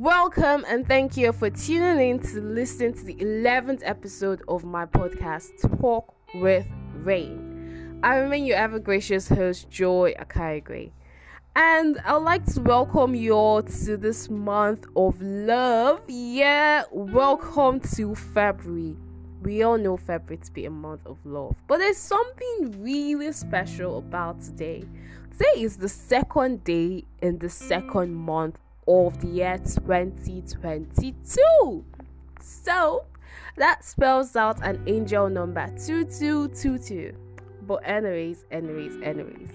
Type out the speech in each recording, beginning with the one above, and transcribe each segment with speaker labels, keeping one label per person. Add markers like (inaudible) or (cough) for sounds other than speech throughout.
Speaker 1: Welcome and thank you for tuning in to listen to the 11th episode of my podcast, Talk with Reign. I remain your ever gracious host, Joy Akaigwe. And I'd like to welcome you all to this month of love. Yeah, welcome to February. We all know February to be a month of love, but there's something really special about today. Today is the second day in the second month of the year 2022. So that spells out an angel number 2222. But, anyways, anyways, anyways,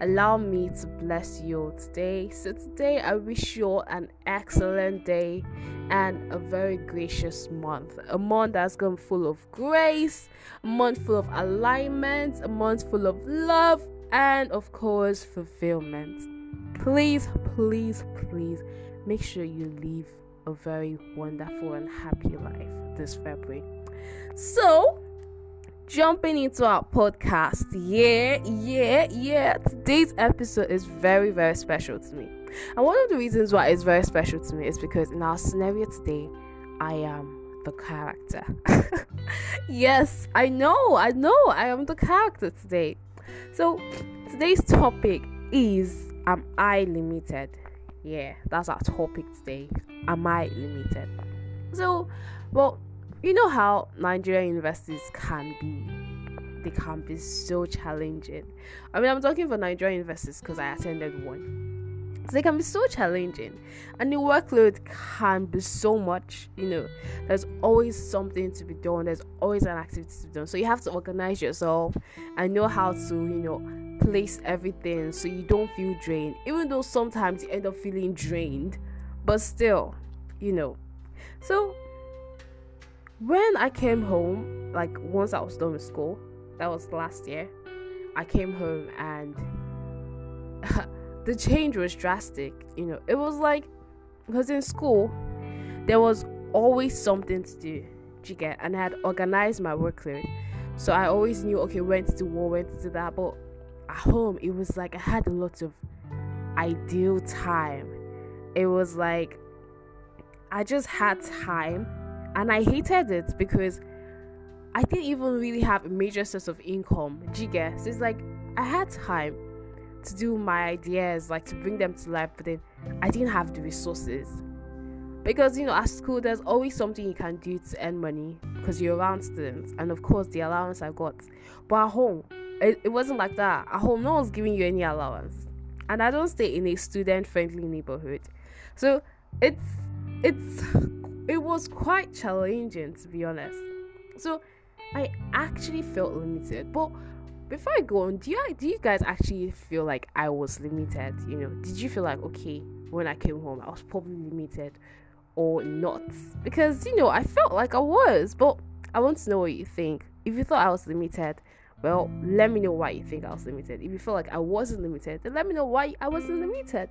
Speaker 1: allow me to bless you today. So, today I wish you an excellent day and a very gracious month. A month that's going full of grace, a month full of alignment, a month full of love, and of course, fulfillment please, please, please make sure you live a very wonderful and happy life this February. So, jumping into our podcast, yeah, yeah, yeah. Today's episode is very, very special to me. And one of the reasons why it's very special to me is because in our scenario today, I am the character. (laughs) yes, I know, I know, I am the character today. So, today's topic is Am I limited? Yeah, that's our topic today. Am I limited? So, well, you know how Nigerian universities can be. They can be so challenging. I mean, I'm talking for Nigerian universities because I attended one. So they can be so challenging, and the workload can be so much. You know, there's always something to be done. There's always an activity to be done. So you have to organize yourself and know how to, you know, place everything so you don't feel drained even though sometimes you end up feeling drained but still you know. So when i came home like once i was done with school that was last year i came home and (laughs) the change was drastic you know. It was like because in school there was always something to do you get? And i had organized my workload. So i always knew okay when to do what when to do that but at home, it was like I had a lot of ideal time. It was like I just had time and I hated it because I didn't even really have a major source of income. You? So it's like I had time to do my ideas, like to bring them to life, but then I didn't have the resources. Because you know, at school, there's always something you can do to earn money because you're around students, and of course, the allowance I got. But at home, it, it wasn't like that. At home, no one's giving you any allowance. And I don't stay in a student friendly neighborhood. So it's it's it was quite challenging to be honest. So I actually felt limited. But before I go on, do you do you guys actually feel like I was limited? You know, did you feel like okay when I came home I was probably limited or not? Because you know I felt like I was, but I want to know what you think. If you thought I was limited, well, let me know why you think I was limited. If you feel like I wasn't limited, then let me know why I wasn't limited.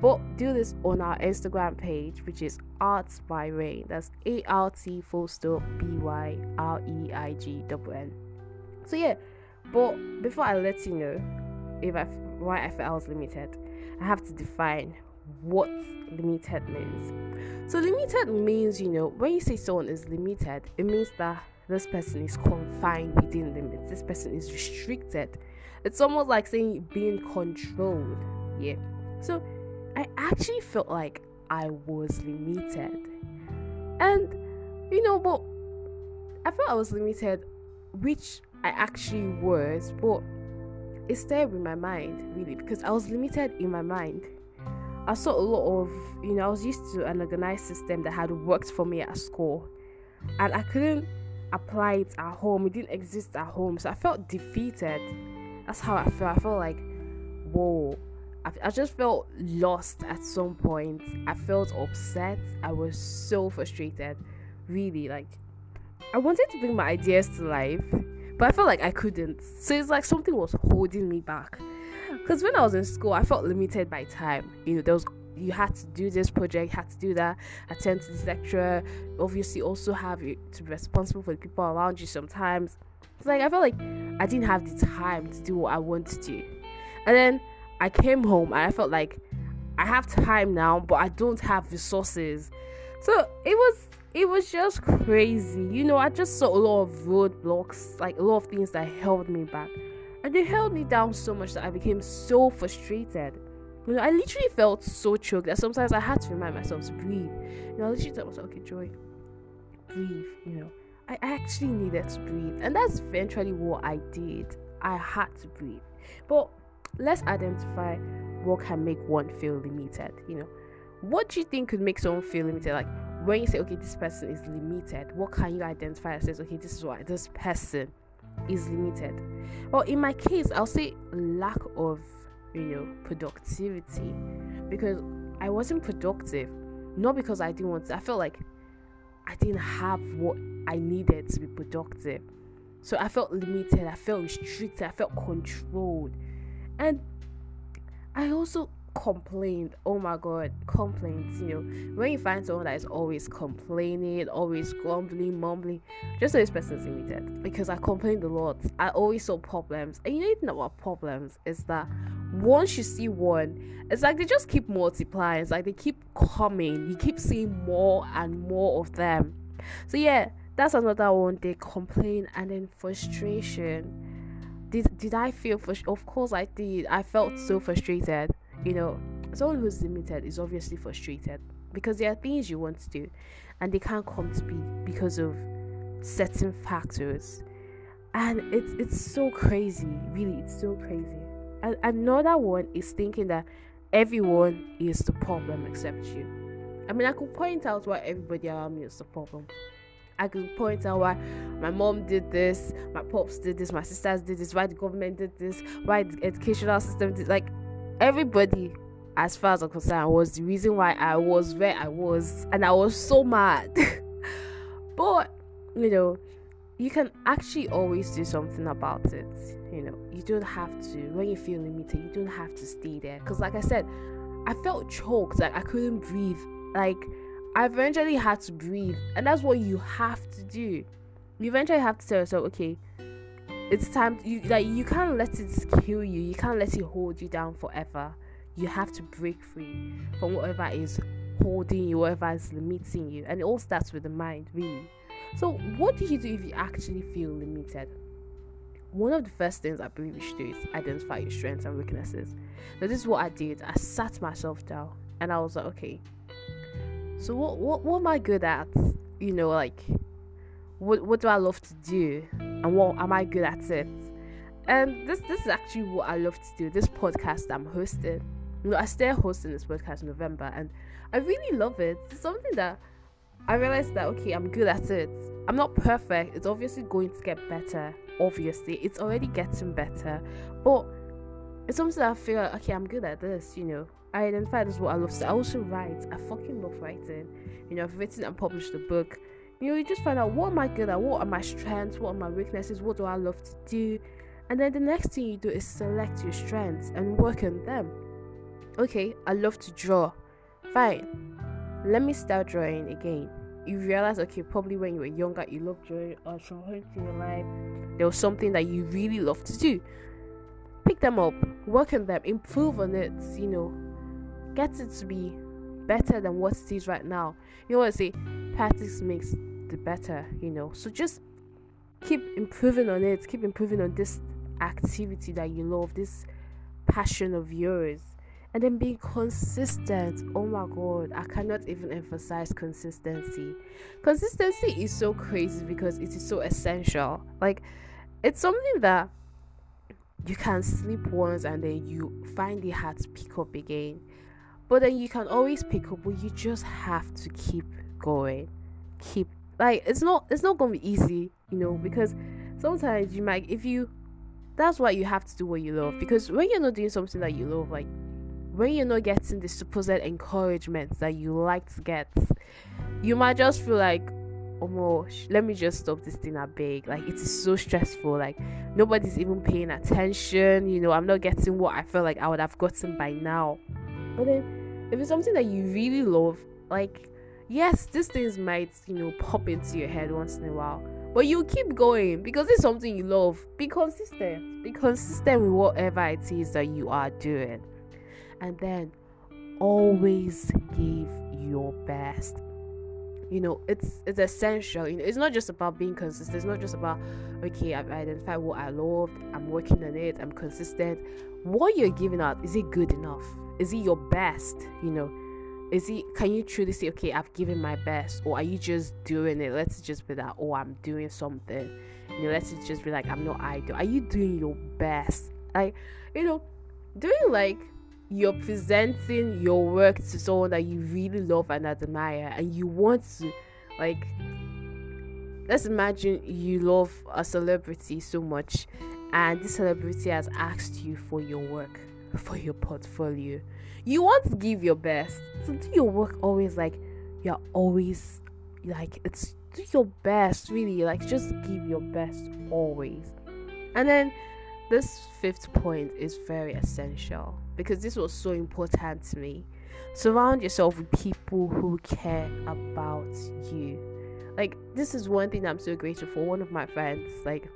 Speaker 1: But do this on our Instagram page, which is Arts by Reign. That's A R T full stop B Y R E I G W N. So yeah, but before I let you know if I why I felt I was limited, I have to define what limited means. So limited means, you know, when you say someone is limited, it means that this person is confined within limits. This person is restricted. It's almost like saying being controlled. Yeah. So i actually felt like i was limited. And you know but i felt i was limited which i actually was but it stayed with my mind really because i was limited in my mind I saw a lot of, you know, I was used to an organized system that had worked for me at school, and I couldn't apply it at home. It didn't exist at home. So I felt defeated. That's how I felt. I felt like, whoa. I, I just felt lost at some point. I felt upset. I was so frustrated. Really, like, I wanted to bring my ideas to life, but I felt like I couldn't. So it's like something was holding me back. Because when I was in school, I felt limited by time. You know, there was you had to do this project, had to do that, attend to this lecture. Obviously, also have to be responsible for the people around you. Sometimes it's like I felt like I didn't have the time to do what I wanted to and then I came home and I felt like I have time now, but I don't have resources. So it was it was just crazy. You know, I just saw a lot of roadblocks, like a lot of things that held me back. And they held me down so much that I became so frustrated. You know, I literally felt so choked that sometimes I had to remind myself to breathe. You know, I literally thought myself, okay, Joy, breathe, you know. I actually needed to breathe. And that's eventually what I did. I had to breathe. But let's identify what can make one feel limited, you know. What do you think could make someone feel limited? Like when you say, okay, this person is limited, what can you identify that says, okay, this is why this person is limited? Well, in my case, I'll say lack of, you know, productivity because I wasn't productive, not because I didn't want to. I felt like I didn't have what I needed to be productive. So I felt limited, I felt restricted, I felt controlled. And I also complained. Oh my god, complaints. You know, when you find someone that is always complaining, always grumbling, mumbling, just know this person's limited. Because I complained a lot. I always saw problems. And you know, anything about problems is that once you see one, it's like they just keep multiplying. It's like they keep coming. You keep seeing more and more of them. So yeah, that's another one. They complain and then frustration. Did did I feel frustrated? Of course I did. I felt so frustrated. You know, someone who's limited is obviously frustrated because there are things you want to do and they can't come to be because of certain factors. And it's it's so crazy, really, it's so crazy. And another one is thinking that everyone is the problem except you. I mean, I could point out why everybody around me is the problem. I could point out why my mom did this, my pops did this, my sisters did this, why the government did this, why the educational system did like everybody as far as I'm concerned was the reason why I was where I was and I was so mad. (laughs) but you know, you can actually always do something about it. You know, you don't have to when you feel limited, you don't have to stay there. Cause like I said, I felt choked, like I couldn't breathe. Like I eventually had to breathe, and that's what you have to do. You eventually have to tell yourself, okay, it's time. You like you can't let it kill you. You can't let it hold you down forever. You have to break free from whatever is holding you, whatever is limiting you, and it all starts with the mind, really. So, what do you do if you actually feel limited? One of the first things I believe you should do is identify your strengths and weaknesses. Now, this is what I did. I sat myself down and I was like, okay, so what what what am I good at? You know, like what what do I love to do, and what am I good at it? And this this is actually what I love to do. This podcast I'm hosting. You know, I started hosting this podcast in November, and I really love it. It's something that I realized that okay, I'm good at it. I'm not perfect. It's obviously going to get better. Obviously, it's already getting better, but it's something that I feel okay, I'm good at this. You know, I identified as what I love to. I also write. I fucking love writing. You know, I've written and published a book. You know, you just find out what am I good at, what are my strengths, what are my weaknesses, what do I love to do, and then the next thing you do is select your strengths and work on them. Okay, I love to draw. Fine. Let me start drawing again. You realize, okay, probably when you were younger, you loved drawing, or point in your life, there was something that you really love to do. Pick them up, work on them, improve on it, you know, get it to be better than what it is right now. You always say practice makes the better, you know. So just keep improving on it, keep improving on this activity that you love, this passion of yours. And then being consistent. Oh my god, I cannot even emphasize consistency. Consistency is so crazy because it is so essential. Like, it's something that you can sleep once and then you find it hard to pick up again but then you can always pick up but you just have to keep going keep like it's not it's not gonna be easy you know because sometimes you might if you that's why you have to do what you love because when you're not doing something that you love like when you're not getting the supposed encouragement that you like to get you might just feel like oh my let me just stop this thing I beg like it is so stressful like nobody's even paying attention you know i'm not getting what i felt like i would have gotten by now. But then, if it's something that you really love, like, yes, these things might, you know, pop into your head once in a while, but you keep going because it's something you love. Be consistent. Be consistent with whatever it is that you are doing. And then, always give your best. You know it's it's essential. You know it's not just about being consistent. It's not just about okay i've identified what i love i'm working on it. I'm consistent. What you're giving out is it good enough? Is it your best? You know is it can you truly say okay i've given my best or are you just doing it? Let's just be that oh i'm doing something. You know let's just be like i'm not idle. Are you doing your best? Like you know doing like you're presenting your work to someone that you really love and admire and you want to like let's imagine you love a celebrity so much and this celebrity has asked you for your work for your portfolio you want to give your best so do your work always like you're always like it's do your best really like just give your best always and then this fifth point is very essential because this was so important to me. Surround yourself with people who care about you. Like, this is one thing I'm so grateful for. One of my friends, like,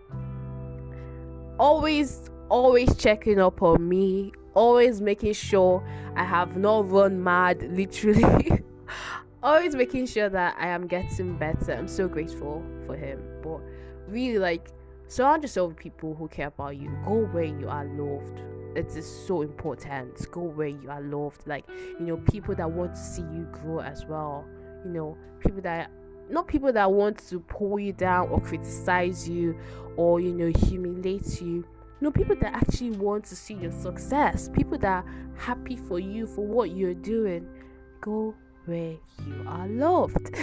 Speaker 1: always, always checking up on me, always making sure I have not run mad, literally. (laughs) always making sure that I am getting better. I'm so grateful for him. But really, like, surround yourself with people who care about you. Go where you are loved it is so important go where you are loved like you know people that want to see you grow as well you know people that not people that want to pull you down or criticize you or you know humiliate you you know people that actually want to see your success people that are happy for you for what you're doing go where you are loved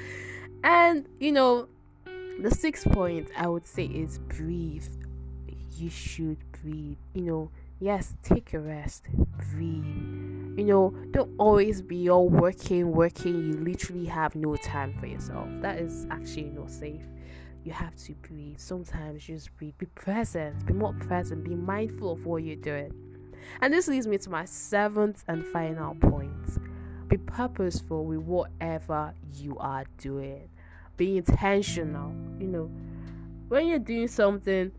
Speaker 1: (laughs) and you know the sixth point i would say is breathe you should breathe you know yes, take a rest, breathe. You know, don't always be all working, working. You literally have no time for yourself. That is actually not safe. You have to breathe. Sometimes just breathe. Be present. Be more present. Be mindful of what you're doing. And this leads me to my seventh and final point. Be purposeful with whatever you are doing. Be intentional. You know, when you're doing something,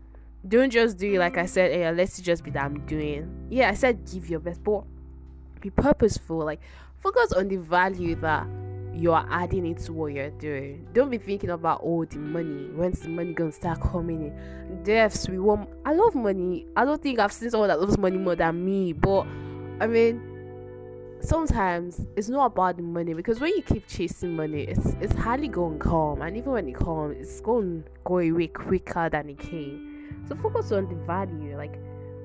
Speaker 1: don't just do it like I said, hey, let's just be that I'm doing. Yeah, I said give your best, but be purposeful. Like focus on the value that you are adding it to what you're doing. Don't be thinking about all oh, the money. When's the money gonna start coming in? Devs, we want I love money. I don't think I've seen someone that loves money more than me, but I mean sometimes it's not about the money because when you keep chasing money it's it's hardly to come and even when it comes it's to go away quicker than it came so focus on the value, like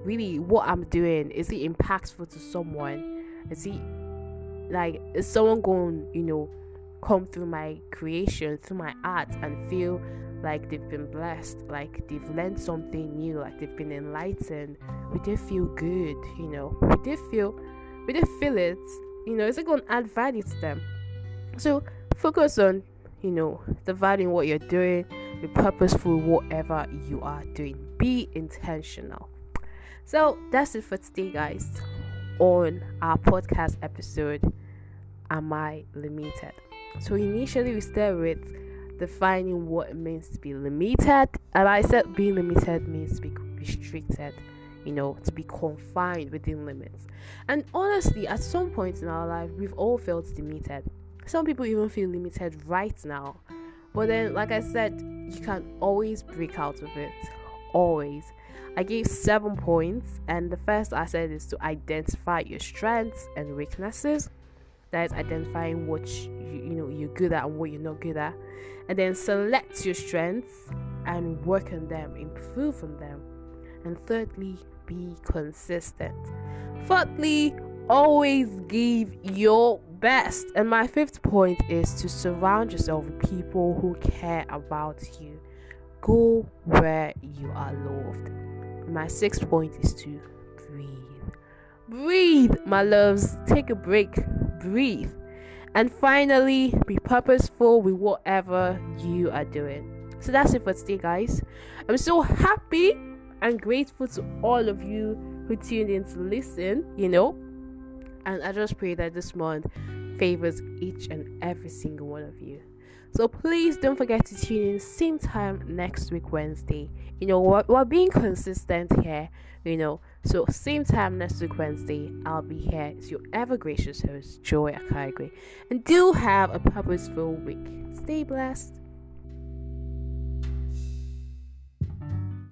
Speaker 1: really what I'm doing. Is it impactful to someone? Is it like is someone going, you know, come through my creation, through my art and feel like they've been blessed, like they've learned something new, like they've been enlightened. We did feel good, you know. We did feel we did feel it, you know, is it gonna add value to them? So focus on, you know, the value in what you're doing be purposeful whatever you are doing be intentional so that's it for today guys on our podcast episode am i limited? So initially we started with defining what it means to be limited. And i said being limited means to be restricted you know to be confined within limits. And honestly at some point in our life we've all felt limited. Some people even feel limited right now. But then, like I said, you can always break out of it. Always. I gave seven points, and the first I said is to identify your strengths and weaknesses. That is identifying what you, you know you're good at and what you're not good at, and then select your strengths and work on them, improve on them. And thirdly, be consistent. Fourthly, always give your best. And my fifth point is to surround yourself with people who care about you. Go where you are loved. My sixth point is to breathe. Breathe, my loves. Take a break. Breathe. And finally, be purposeful with whatever you are doing. So that's it for today, guys. I'm so happy and grateful to all of you who tuned in to listen, you know, and I just pray that this month favors each and every single one of you. So please don't forget to tune in same time next week Wednesday. You know we're, we're being consistent here. You know, so same time next week Wednesday, I'll be here. It's your ever gracious host Joy Akaigwe, and do have a purposeful week. Stay blessed.